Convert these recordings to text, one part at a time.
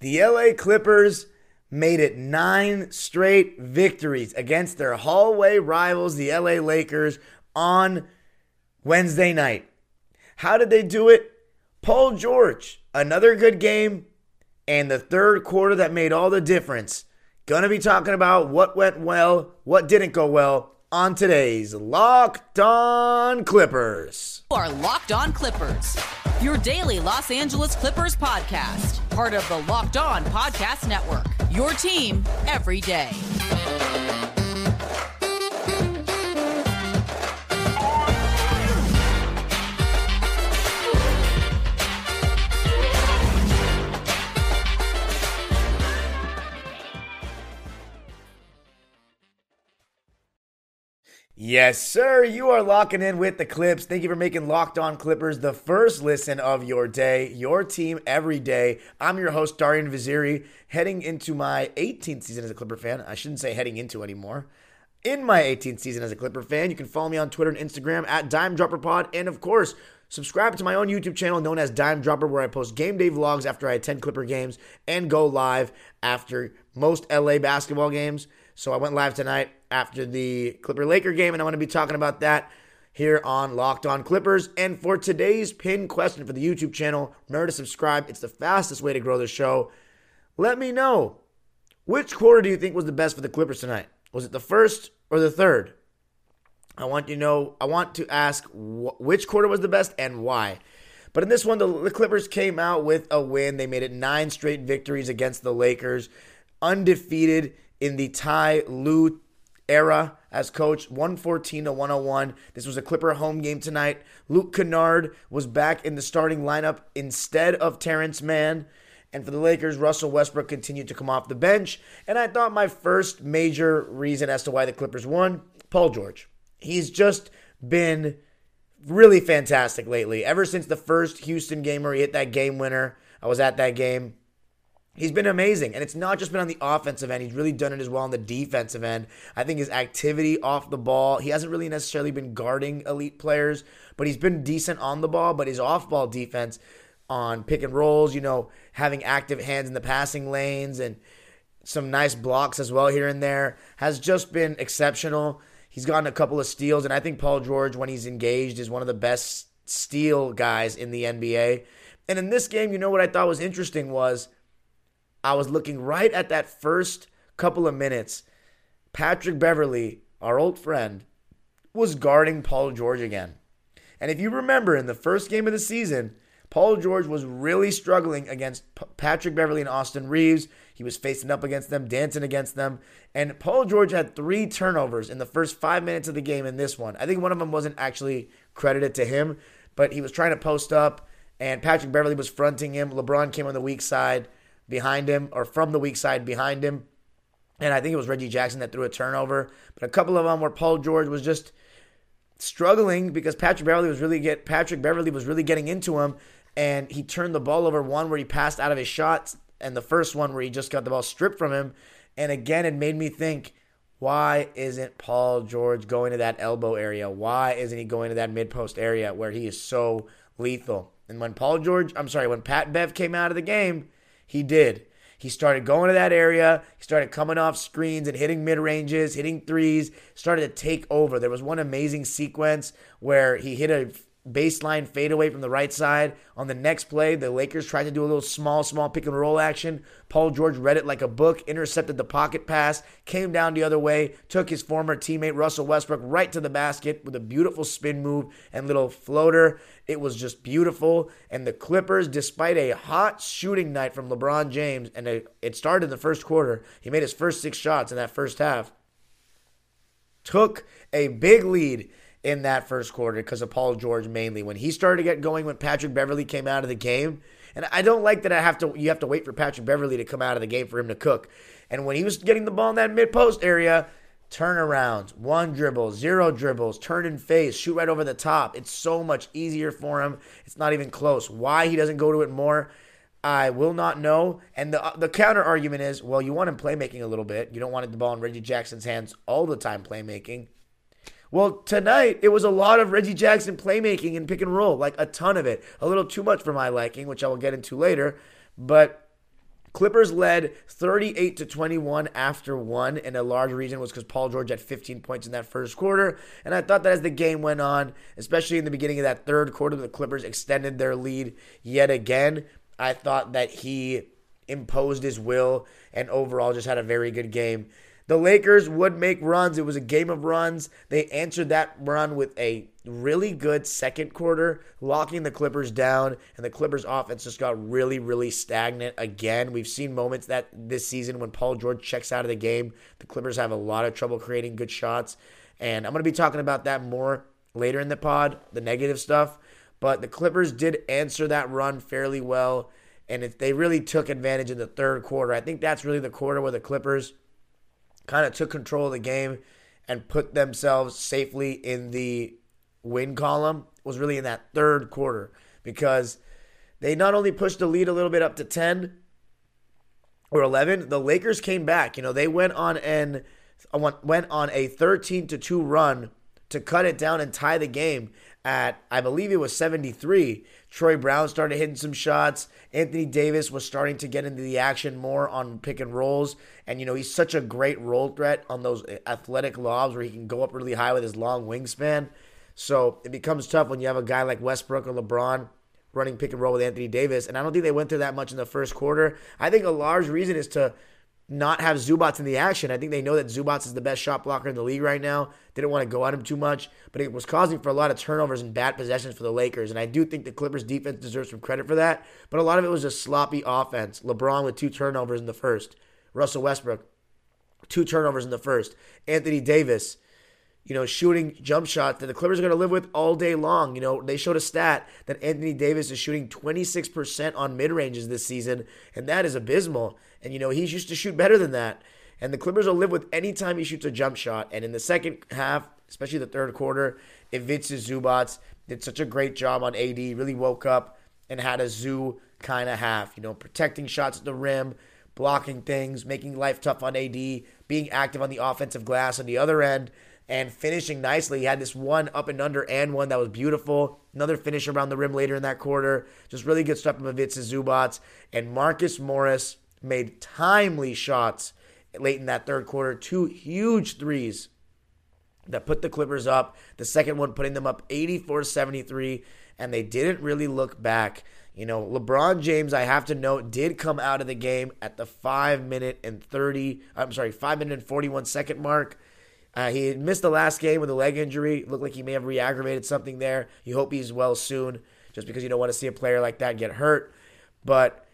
The LA Clippers made it nine straight victories against their hallway rivals, the LA Lakers, on Wednesday night. How did they do it? Paul George, another good game, and the third quarter that made all the difference. Gonna be talking about what went well, what didn't go well on today's Locked On Clippers. You are Locked On Clippers, your daily Los Angeles Clippers podcast, part of the Locked On Podcast Network. Your team every day. Yes, sir. You are locking in with the Clips. Thank you for making Locked On Clippers the first listen of your day, your team every day. I'm your host, Darian Vaziri, heading into my 18th season as a Clipper fan. I shouldn't say heading into anymore. In my 18th season as a Clipper fan, you can follow me on Twitter and Instagram at Dime Dropper Pod, and of course, subscribe to my own YouTube channel known as Dime Dropper, where I post game day vlogs after I attend Clipper games and go live after most LA basketball games. So I went live tonight after the Clipper Laker game, and I'm going to be talking about that here on Locked On Clippers. And for today's pin question for the YouTube channel, remember to subscribe. It's the fastest way to grow the show. Let me know which quarter do you think was the best for the Clippers tonight? Was it the first or the third? I want you to know. I want to ask wh- which quarter was the best and why. But in this one, the, the Clippers came out with a win. They made it nine straight victories against the Lakers, undefeated in the Ty Lue era as coach, 114 to 101. This was a Clipper home game tonight. Luke Kennard was back in the starting lineup instead of Terrence Mann. And for the Lakers, Russell Westbrook continued to come off the bench. And I thought my first major reason as to why the Clippers won, Paul George. He's just been really fantastic lately. Ever since the first Houston game where he hit that game winner, I was at that game. He's been amazing. And it's not just been on the offensive end. He's really done it as well on the defensive end. I think his activity off the ball, he hasn't really necessarily been guarding elite players, but he's been decent on the ball. But his off ball defense on pick and rolls, you know, having active hands in the passing lanes and some nice blocks as well here and there has just been exceptional. He's gotten a couple of steals, and I think Paul George, when he's engaged, is one of the best steal guys in the NBA. And in this game, you know what I thought was interesting was I was looking right at that first couple of minutes. Patrick Beverley, our old friend, was guarding Paul George again. And if you remember in the first game of the season, Paul George was really struggling against P- Patrick Beverley and Austin Reaves. He was facing up against them, dancing against them. And Paul George had three turnovers in the first five minutes of the game in this one. I think one of them wasn't actually credited to him, but he was trying to post up, and Patrick Beverley was fronting him. LeBron came on the weak side behind him or from the weak side behind him. And I think it was Reggie Jackson that threw a turnover. But a couple of them where Paul George was just struggling because Patrick Beverley was really get Patrick Beverley was really getting into him and he turned the ball over one where he passed out of his shots and the first one where he just got the ball stripped from him. And again it made me think why isn't Paul George going to that elbow area? Why isn't he going to that mid post area where he is so lethal? And when Paul George, I'm sorry, when Pat Bev came out of the game, he did. He started going to that area. He started coming off screens and hitting mid ranges, hitting threes, started to take over. There was one amazing sequence where he hit a baseline fadeaway from the right side. On the next play, the Lakers tried to do a little small, small pick and roll action. Paul George read it like a book, intercepted the pocket pass, came down the other way, took his former teammate Russell Westbrook right to the basket with a beautiful spin move and little floater. It was just beautiful. And the Clippers, despite a hot shooting night from LeBron James, and it started in the first quarter, he made his first six shots in that first half, took a big lead in that first quarter because of Paul George mainly. When he started to get going, when Patrick Beverley came out of the game, and I don't like that I have to you have to wait for Patrick Beverley to come out of the game for him to cook. And when he was getting the ball in that mid post area, turnarounds, one dribble, zero dribbles, turn and face, shoot right over the top. It's so much easier for him. It's not even close. Why he doesn't go to it more, I will not know. And the the counter argument is, well, you want him playmaking a little bit. You don't want the ball in Reggie Jackson's hands all the time playmaking. Well, tonight it was a lot of Reggie Jackson playmaking and pick and roll, like a ton of it. A little too much for my liking, which I will get into later. But Clippers led 38 to 21 after one, and a large reason was because Paul George had 15 points in that first quarter. And I thought that as the game went on, especially in the beginning of that third quarter, the Clippers extended their lead yet again. I thought that he imposed his will and overall just had a very good game. The Lakers would make runs. It was a game of runs. They answered that run with a really good second quarter, locking the Clippers down, and the Clippers offense just got really, really stagnant again. We've seen moments that this season when Paul George checks out of the game, the Clippers have a lot of trouble creating good shots. And I'm going to be talking about that more later in the pod, the negative stuff. But the Clippers did answer that run fairly well. And if they really took advantage in the third quarter, I think that's really the quarter where the Clippers kind of took control of the game and put themselves safely in the win column was really in that third quarter because they not only pushed the lead a little bit up to 10 or 11, the Lakers came back. You know, they went on an went on a 13 to 2 run to cut it down and tie the game at I believe it was 73. Troy Brown started hitting some shots. Anthony Davis was starting to get into the action more on pick and rolls. And, you know, he's such a great roll threat on those athletic lobs where he can go up really high with his long wingspan. So it becomes tough when you have a guy like Westbrook or LeBron running pick and roll with Anthony Davis. And I don't think they went through that much in the first quarter. I think a large reason is to not have Zubac in the action. I think they know that Zubac is the best shot blocker in the league right now. Didn't want to go at him too much, but it was causing for a lot of turnovers and bad possessions for the Lakers. And I do think the Clippers defense deserves some credit for that. But a lot of it was just sloppy offense. LeBron with two turnovers in the first. Russell Westbrook, two turnovers in the first. Anthony Davis, you know, shooting jump shots that the Clippers are going to live with all day long. You know, they showed a stat that Anthony Davis is shooting 26% on mid ranges this season, and that is abysmal. And, you know, he's used to shoot better than that. And the Clippers will live with any time he shoots a jump shot. And in the second half, especially the third quarter, Ivica Zubac did such a great job on AD, really woke up and had a zoo kind of half, you know, protecting shots at the rim, blocking things, making life tough on AD, being active on the offensive glass on the other end and finishing nicely. He had this one up and under and one that was beautiful. Another finish around the rim later in that quarter. Just really good stuff from Ivica Zubac. And Marcus Morris made timely shots late in that third quarter. Two huge threes that put the Clippers up. The second one putting them up 84 73, and they didn't really look back. You know, LeBron James, I have to note, did come out of the game at the 5 minute and 30, I'm sorry, 5 minute and 41 second mark. Uh, he missed the last game with a leg injury. Looked like he may have re aggravated something there. You hope he's well soon, just because you don't want to see a player like that get hurt. But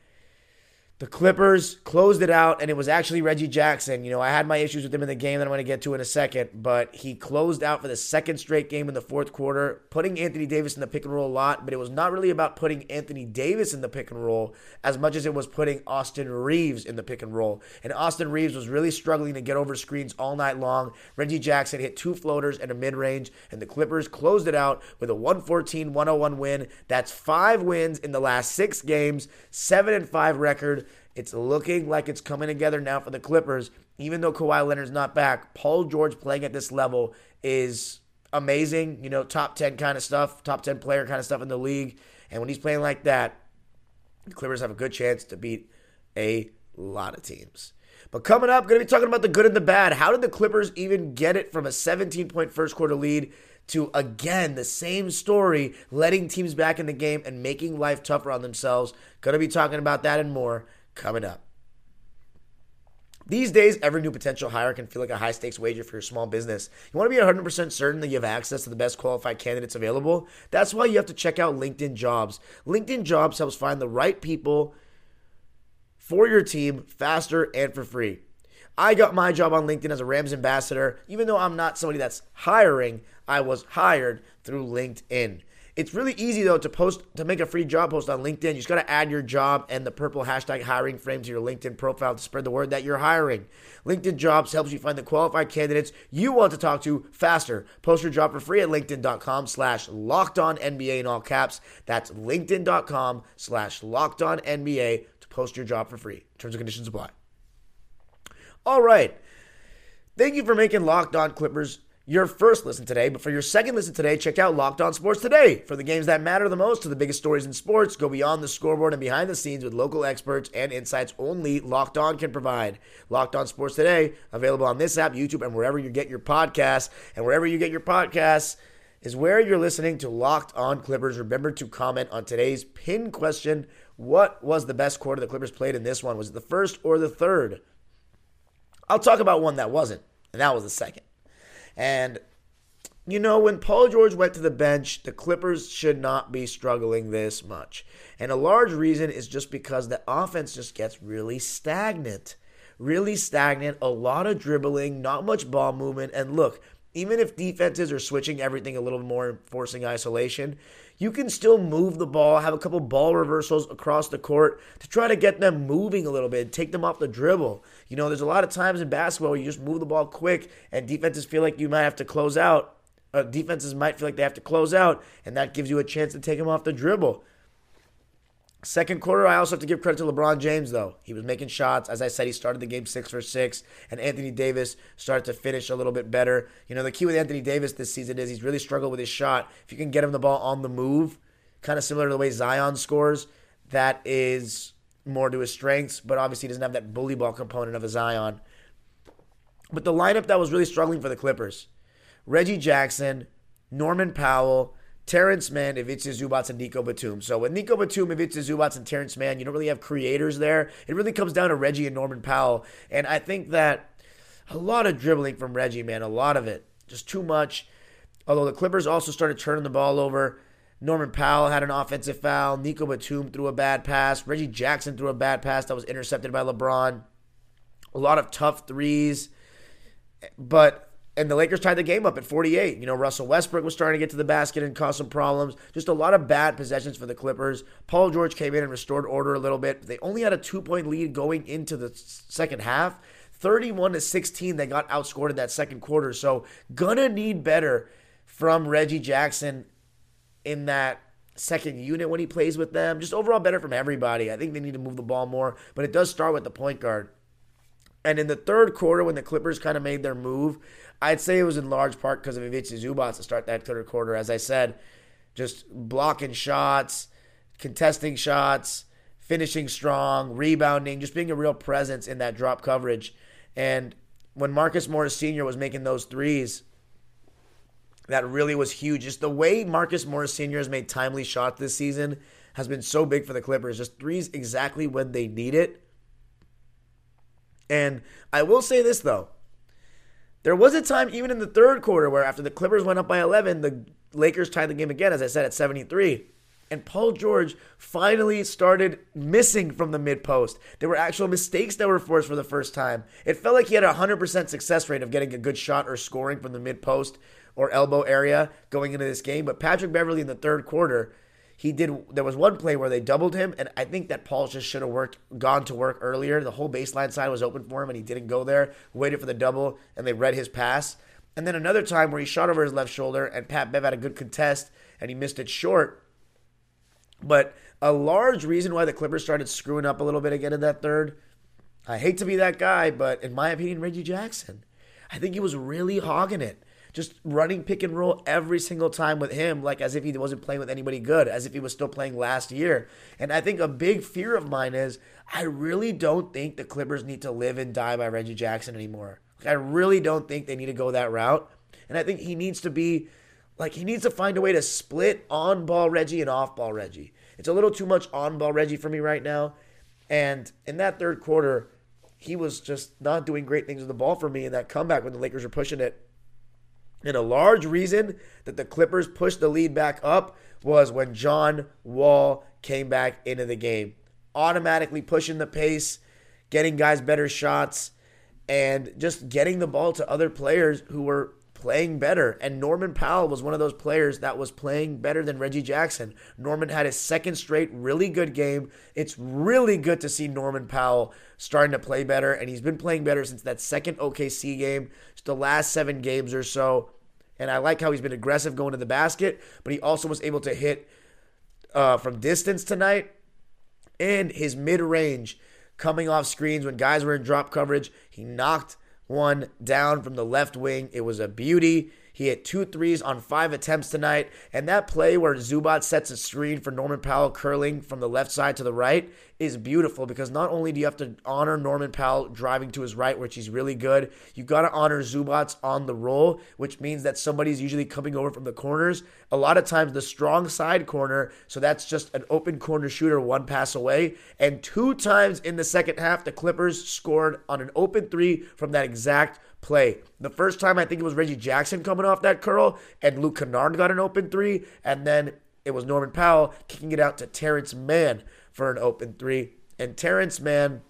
the Clippers closed it out, and it was actually Reggie Jackson. You know, I had my issues with him in the game that I'm going to get to in a second, but he closed out for the second straight game in the fourth quarter, putting Anthony Davis in the pick and roll a lot. But it was not really about putting Anthony Davis in the pick and roll as much as it was putting Austin Reaves in the pick and roll. And Austin Reaves was really struggling to get over screens all night long. Reggie Jackson hit two floaters and a mid range, and the Clippers closed it out with a 114 101 win. That's five wins in the last six games, seven and five record. It's looking like it's coming together now for the Clippers. Even though Kawhi Leonard's not back, Paul George playing at this level is amazing. You know, top 10 kind of stuff, top 10 player kind of stuff in the league. And when he's playing like that, the Clippers have a good chance to beat a lot of teams. But coming up, going to be talking about the good and the bad. How did the Clippers even get it from a 17 point first quarter lead to, again, the same story, letting teams back in the game and making life tougher on themselves? Going to be talking about that and more coming up. These days, every new potential hire can feel like a high stakes wager for your small business. You want to be 100% certain that you have access to the best qualified candidates available? That's why you have to check out LinkedIn Jobs. LinkedIn Jobs helps find the right people for your team faster and for free. I got my job on LinkedIn as a Rams ambassador. Even though I'm not somebody that's hiring, I was hired through LinkedIn. It's really easy though to post to make a free job post on LinkedIn. You just got to add your job and the purple hashtag hiring frame to your LinkedIn profile to spread the word that you're hiring. LinkedIn Jobs helps you find the qualified candidates you want to talk to faster. Post your job for free at LinkedIn.com slash locked on NBA in all caps. That's LinkedIn.com slash locked on NBA to post your job for free. Terms and conditions apply. All right. Thank you for making Locked On Clippers your first listen today. But for your second listen today, check out Locked On Sports Today. For the games that matter the most to the biggest stories in sports, go beyond the scoreboard and behind the scenes with local experts and insights only Locked On can provide. Locked On Sports Today, available on this app, YouTube, and wherever you get your podcasts. And wherever you get your podcasts is where you're listening to Locked On Clippers. Remember to comment on today's pin question. What was the best quarter the Clippers played in this one? Was it the first or the third? I'll talk about one that wasn't, and that was the second. And, you know, when Paul George went to the bench, the Clippers should not be struggling this much. And a large reason is just because the offense just gets really stagnant. Really stagnant, a lot of dribbling, not much ball movement. And look, even if defenses are switching everything a little more, forcing isolation, you can still move the ball, have a couple ball reversals across the court to try to get them moving a little bit, take them off the dribble. You know, there's a lot of times in basketball where you just move the ball quick and defenses feel like you might have to close out. Uh, defenses might feel like they have to close out, and that gives you a chance to take them off the dribble. Second quarter, I also have to give credit to LeBron James, though. He was making shots. As I said, he started the game six for six, and Anthony Davis started to finish a little bit better. You know, the key with Anthony Davis this season is he's really struggled with his shot. If you can get him the ball on the move, kind of similar to the way Zion scores, that is more to his strengths, but obviously he doesn't have that bully ball component of a Zion. But the lineup that was really struggling for the Clippers Reggie Jackson, Norman Powell, Terrence Mann, Ivica Zubac, and Nico Batum. So with Nico Batum, Ivica Zubac, and Terrence Mann, you don't really have creators there. It really comes down to Reggie and Norman Powell. And I think that a lot of dribbling from Reggie, man, a lot of it. Just too much. Although the Clippers also started turning the ball over. Norman Powell had an offensive foul. Nico Batum threw a bad pass. Reggie Jackson threw a bad pass that was intercepted by LeBron. A lot of tough threes. But and the Lakers tied the game up at 48. You know, Russell Westbrook was starting to get to the basket and cause some problems. Just a lot of bad possessions for the Clippers. Paul George came in and restored order a little bit. They only had a two point lead going into the second half. 31 to 16, they got outscored in that second quarter. So, gonna need better from Reggie Jackson in that second unit when he plays with them. Just overall better from everybody. I think they need to move the ball more, but it does start with the point guard. And in the third quarter, when the Clippers kind of made their move, I'd say it was in large part because of Ivica Zubac to start that third quarter. As I said, just blocking shots, contesting shots, finishing strong, rebounding, just being a real presence in that drop coverage. And when Marcus Morris Sr. was making those threes, that really was huge. Just the way Marcus Morris Sr. has made timely shots this season has been so big for the Clippers. Just threes exactly when they need it. And I will say this, though. There was a time, even in the third quarter, where after the Clippers went up by 11, the Lakers tied the game again, as I said, at 73. And Paul George finally started missing from the mid post. There were actual mistakes that were forced for the first time. It felt like he had a 100% success rate of getting a good shot or scoring from the mid post or elbow area going into this game. But Patrick Beverley in the third quarter he did. There was one play where they doubled him, and I think that Paul just should have worked, gone to work earlier. The whole baseline side was open for him, and he didn't go there. Waited for the double, and they read his pass. And then another time where he shot over his left shoulder, and Pat Bev had a good contest, and he missed it short. But a large reason why the Clippers started screwing up a little bit again in that third. I hate to be that guy, but in my opinion, Reggie Jackson. I think he was really hogging it just running pick and roll every single time with him, like as if he wasn't playing with anybody good, as if he was still playing last year. And I think a big fear of mine is I really don't think the Clippers need to live and die by Reggie Jackson anymore. Like, I really don't think they need to go that route. And I think he needs to be like he needs to find a way to split on ball Reggie and off ball Reggie. It's a little too much on ball Reggie for me right now. And in that third quarter, he was just not doing great things with the ball for me in that comeback when the Lakers were pushing it and a large reason that the Clippers pushed the lead back up was when John Wall came back into the game. Automatically pushing the pace, getting guys better shots, and just getting the ball to other players who were playing better. And Norman Powell was one of those players that was playing better than Reggie Jackson. Norman had his second straight really good game. It's really good to see Norman Powell starting to play better, and he's been playing better since that second OKC game, the last seven games or so. And I like how he's been aggressive going to the basket, but he also was able to hit uh, from distance tonight. And his mid range coming off screens when guys were in drop coverage, he knocked one down from the left wing. It was a beauty. He hit two threes on five attempts tonight. And that play where Zubac sets a screen for Norman Powell curling from the left side to the right is beautiful because not only do you have to honor Norman Powell driving to his right, which he's really good, you got to honor Zubac on the roll, which means that somebody's usually coming over from the corners. A lot of times the strong side corner, so that's just an open corner shooter one pass away. And two times in the second half, the Clippers scored on an open three from that exact play. The first time I think it was Reggie Jackson coming off that curl, and Luke Kennard got an open three, and then it was Norman Powell kicking it out to Terrence Mann for an open three. And Terrence Mann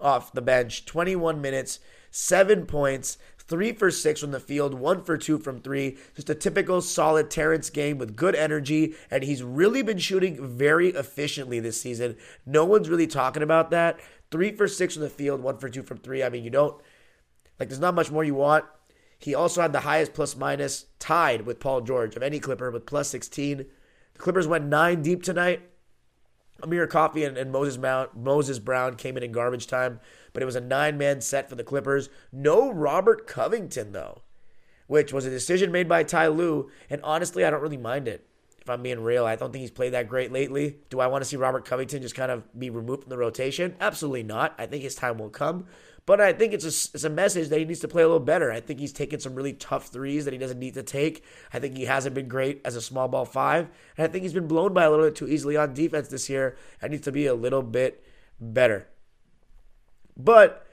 off the bench, 21 minutes, seven points, three for six from the field, one for two from three. Just a typical solid Terrence game with good energy, and he's really been shooting very efficiently this season. No one's really talking about that. Three for six from the field, one for two from three. I mean, you don't like, there's not much more you want. He also had the highest plus minus tied with Paul George of any Clipper with plus 16. The Clippers went nine deep tonight. Amir Coffey and, and Moses Mount, Moses Brown came in in garbage time, but it was a nine man set for the Clippers. No Robert Covington though, which was a decision made by Ty Lue, and honestly, I don't really mind it. If I'm being real, I don't think he's played that great lately. Do I want to see Robert Covington just kind of be removed from the rotation? Absolutely not. I think his time will come. But I think it's a, it's a message that he needs to play a little better. I think he's taken some really tough threes that he doesn't need to take. I think he hasn't been great as a small ball five. And I think he's been blown by a little bit too easily on defense this year and needs to be a little bit better. But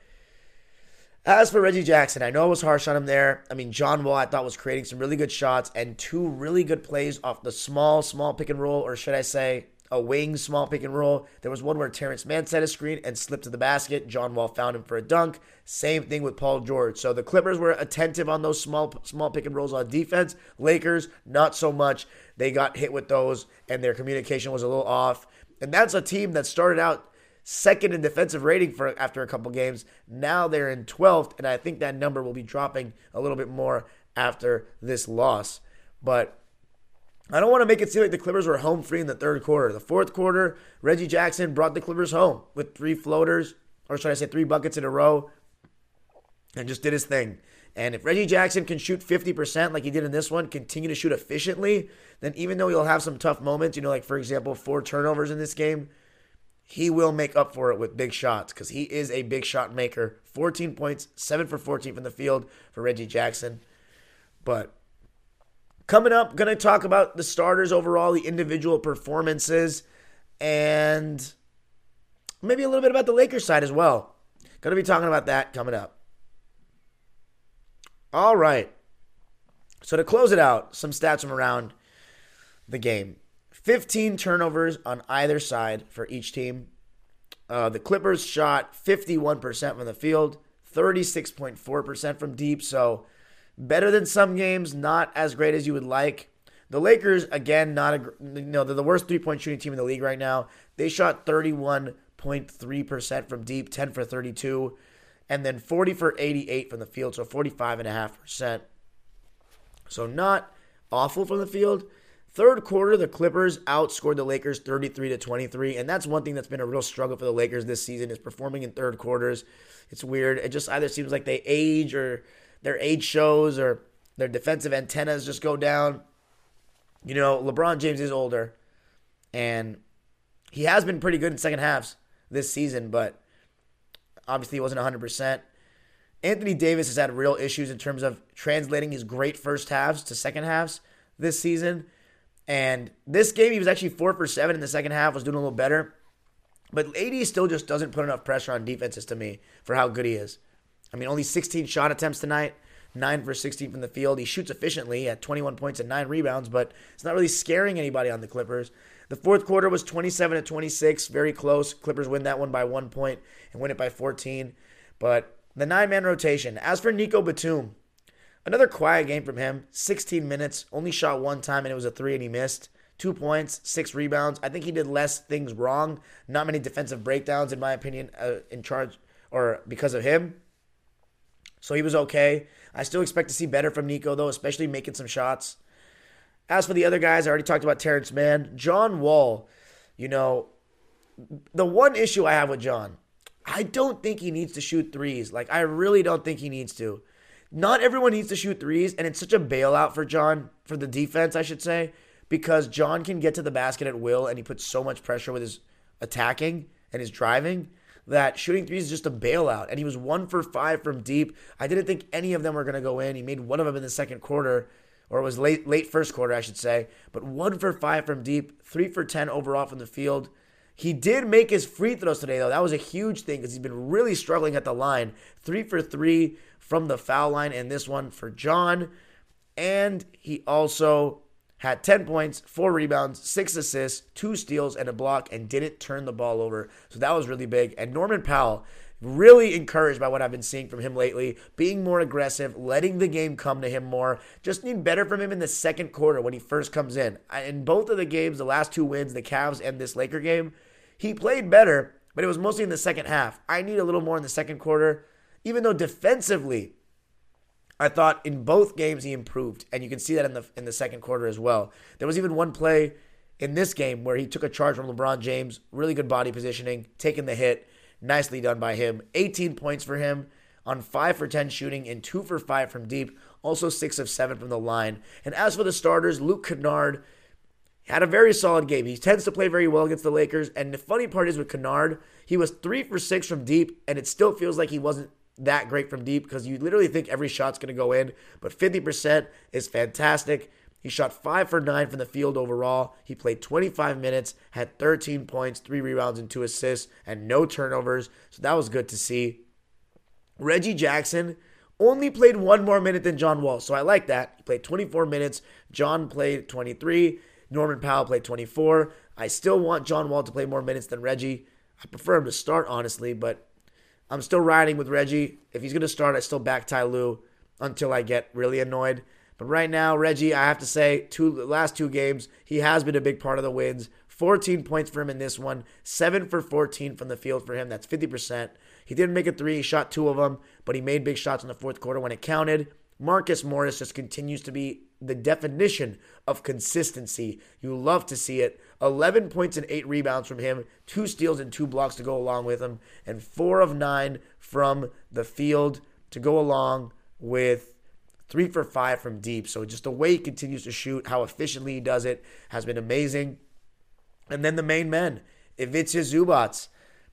as for Reggie Jackson, I know it was harsh on him there. I mean, John Wall, I thought, was creating some really good shots and two really good plays off the small, small pick and roll, or should I say, a wing small pick and roll. There was one where Terrence Mann set a screen and slipped to the basket. John Wall found him for a dunk. Same thing with Paul George. So the Clippers were attentive on those small small pick and rolls on defense. Lakers not so much. They got hit with those and their communication was a little off. And that's a team that started out second in defensive rating for after a couple games. Now they're in 12th and I think that number will be dropping a little bit more after this loss. But I don't want to make it seem like the Clippers were home free in the third quarter. The fourth quarter, Reggie Jackson brought the Clippers home with three floaters, or should I say three buckets in a row, and just did his thing. And if Reggie Jackson can shoot 50% like he did in this one, continue to shoot efficiently, then even though he'll have some tough moments, you know, like for example, four turnovers in this game, he will make up for it with big shots because he is a big shot maker. 14 points, 7 for 14 from the field for Reggie Jackson. But Coming up, going to talk about the starters overall, the individual performances, and maybe a little bit about the Lakers side as well. Going to be talking about that coming up. All right. So to close it out, some stats from around the game 15 turnovers on either side for each team. Uh, the Clippers shot 51% from the field, 36.4% from deep. So better than some games, not as great as you would like. The Lakers, again, not a you know they're the worst three point shooting team in the league right now. They shot 31.3% from deep, 10 for 32, and then 40 for 88 from the field, so 45.5%. So not awful from the field. Third quarter, the Clippers outscored the Lakers 33 to 23, and that's one thing that's been a real struggle for the Lakers this season is performing in third quarters. It's weird. It just either seems like they age or their age shows or their defensive antennas just go down. You know, LeBron James is older, and he has been pretty good in second halves this season, but obviously he wasn't 100%. Anthony Davis has had real issues in terms of translating his great first halves to second halves this season. And this game, he was actually four for seven in the second half, was doing a little better. But AD still just doesn't put enough pressure on defenses to me for how good he is. I mean, only 16 shot attempts tonight, 9 for 16 from the field. He shoots efficiently at 21 points and 9 rebounds, but it's not really scaring anybody on the Clippers. The fourth quarter was 27 to 26, very close. Clippers win that one by one point and win it by 14. But the nine man rotation. As for Nico Batum, another quiet game from him. 16 minutes, only shot one time, and it was a three, and he missed. Two points, six rebounds. I think he did less things wrong. Not many defensive breakdowns, in my opinion, uh, in charge or because of him. So he was okay. I still expect to see better from Nico, though, especially making some shots. As for the other guys, I already talked about Terrence Mann. John Wall, you know, the one issue I have with John, I don't think he needs to shoot threes. Like, I really don't think he needs to. Not everyone needs to shoot threes, and it's such a bailout for John, for the defense, I should say, because John can get to the basket at will, and he puts so much pressure with his attacking and his driving that shooting threes is just a bailout. And he was one for five from deep. I didn't think any of them were going to go in. He made one of them in the second quarter, or it was late late first quarter, I should say. But one for five from deep, three for ten overall from the field. He did make his free throws today, though. That was a huge thing because he's been really struggling at the line. Three for three from the foul line, and this one for John. And he also had 10 points, four rebounds, six assists, two steals, and a block, and didn't turn the ball over. So that was really big. And Norman Powell, really encouraged by what I've been seeing from him lately, being more aggressive, letting the game come to him more. Just need better from him in the second quarter when he first comes in. In both of the games, the last two wins, the Cavs and this Laker game, he played better, but it was mostly in the second half. I need a little more in the second quarter, even though defensively, I thought in both games he improved, and you can see that in the in the second quarter as well. There was even one play in this game where he took a charge from LeBron James, really good body positioning, taking the hit, nicely done by him. 18 points for him on 5 for 10 shooting and 2 for 5 from deep, also 6 of 7 from the line. And as for the starters, Luke Kennard had a very solid game. He tends to play very well against the Lakers. And the funny part is with Kennard, he was three for six from deep, and it still feels like he wasn't that great from deep because you literally think every shot's going to go in. But 50% is fantastic. He shot five for nine from the field overall. He played 25 minutes, had 13 points, three rebounds, and two assists, and no turnovers. So that was good to see. Reggie Jackson only played one more minute than John Wall. So I like that. He played 24 minutes. John played 23. Norman Powell played 24. I still want John Wall to play more minutes than Reggie. I prefer him to start, honestly, but I'm still riding with Reggie. If he's going to start, I still back Ty Lue until I get really annoyed. But right now, Reggie, I have to say, two last two games, he has been a big part of the wins. 14 points for him in this one, 7 for 14 from the field for him. That's 50%. He didn't make a three, he shot two of them, but he made big shots in the fourth quarter when it counted. Marcus Morris just continues to be the definition of consistency. You love to see it. 11 points and 8 rebounds from him, 2 steals and 2 blocks to go along with him, and 4 of 9 from the field to go along with 3 for 5 from deep. So just the way he continues to shoot, how efficiently he does it has been amazing. And then the main men, Ivica Zubac.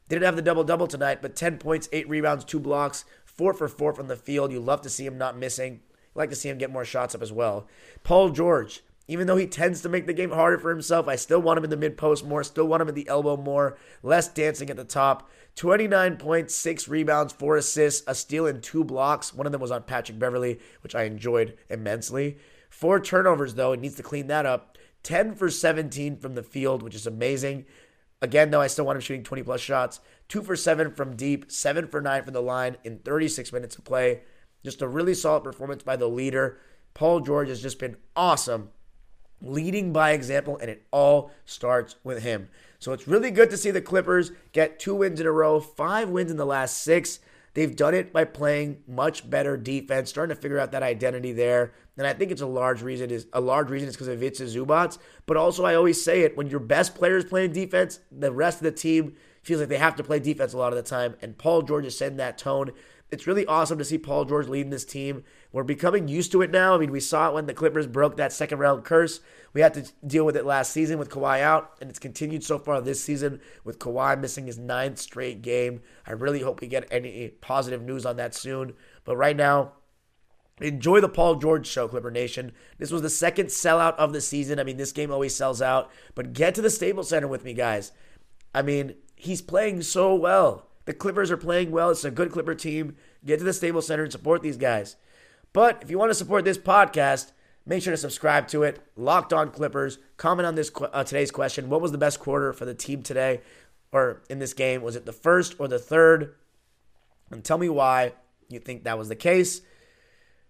Didn't have the double double tonight, but 10 points, 8 rebounds, 2 blocks, 4 for 4 from the field. You love to see him not missing like to see him get more shots up as well. Paul George, even though he tends to make the game harder for himself, I still want him in the mid post more, still want him at the elbow more, less dancing at the top. 29.6 rebounds, four assists, a steal, and two blocks. One of them was on Patrick Beverley, which I enjoyed immensely. Four turnovers, though. It needs to clean that up. 10 for 17 from the field, which is amazing. Again, though, I still want him shooting 20 plus shots. Two for seven from deep, seven for nine from the line in 36 minutes of play. Just a really solid performance by the leader. Paul George has just been awesome, leading by example, and it all starts with him. So it's really good to see the Clippers get two wins in a row, five wins in the last six. They've done it by playing much better defense, starting to figure out that identity there. And I think it's a large reason is a large reason is because of Ivica Zubac. But also I always say it, when your best players playing defense, the rest of the team feels like they have to play defense a lot of the time. And Paul George is setting that tone it's really awesome to see Paul George leading this team. We're becoming used to it now. I mean, we saw it when the Clippers broke that second round curse. We had to deal with it last season with Kawhi out, and it's continued so far this season with Kawhi missing his ninth straight game. I really hope we get any positive news on that soon. But right now, enjoy the Paul George show, Clipper Nation. This was the second sellout of the season. I mean, this game always sells out, but get to the Staples Center with me, guys. I mean, he's playing so well. The Clippers are playing well. It's a good Clipper team. Get to the Staples Center and support these guys. But if you want to support this podcast, make sure to subscribe to it. Locked on Clippers. Comment on this uh, today's question. What was the best quarter for the team today or in this game? Was it the first or the third? And tell me why you think that was the case.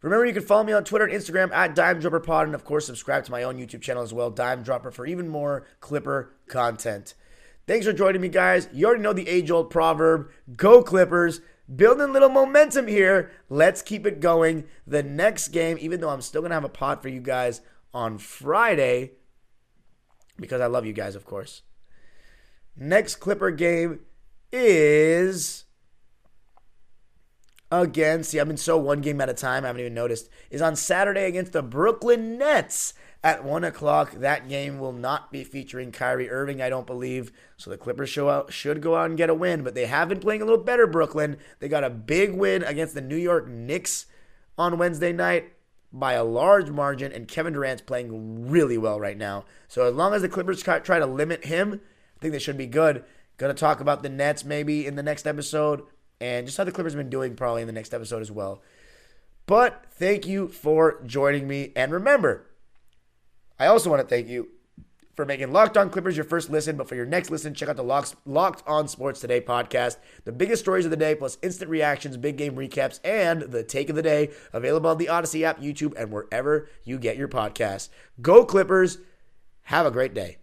Remember, you can follow me on Twitter and Instagram at Dime Dropper Pod, and of course, subscribe to my own YouTube channel as well, Dime Dropper, for even more Clipper content. Thanks for joining me, guys. You already know the age old proverb go Clippers. Building little momentum here. Let's keep it going. The next game, even though I'm still going to have a pod for you guys on Friday, because I love you guys, of course. Next Clipper game is again. See, I've been so one game at a time, I haven't even noticed. Is on Saturday against the Brooklyn Nets at 1 o'clock. That game will not be featuring Kyrie Irving, I don't believe. So the Clippers show out, should go out and get a win, but they have been playing a little better, Brooklyn. They got a big win against the New York Knicks on Wednesday night by a large margin, and Kevin Durant's playing really well right now. So as long as the Clippers try to limit him, I think they should be good. To talk about the Nets maybe in the next episode, and just how the Clippers have been doing probably in the next episode as well. But thank you for joining me, and remember, I also want to thank you for making Locked On Clippers your first listen. But for your next listen, check out the Locked, Locked On Sports Today podcast. The biggest stories of the day, plus instant reactions, big game recaps, and the take of the day. Available on the Odyssey app, YouTube, and wherever you get your podcasts. Go Clippers. Have a great day.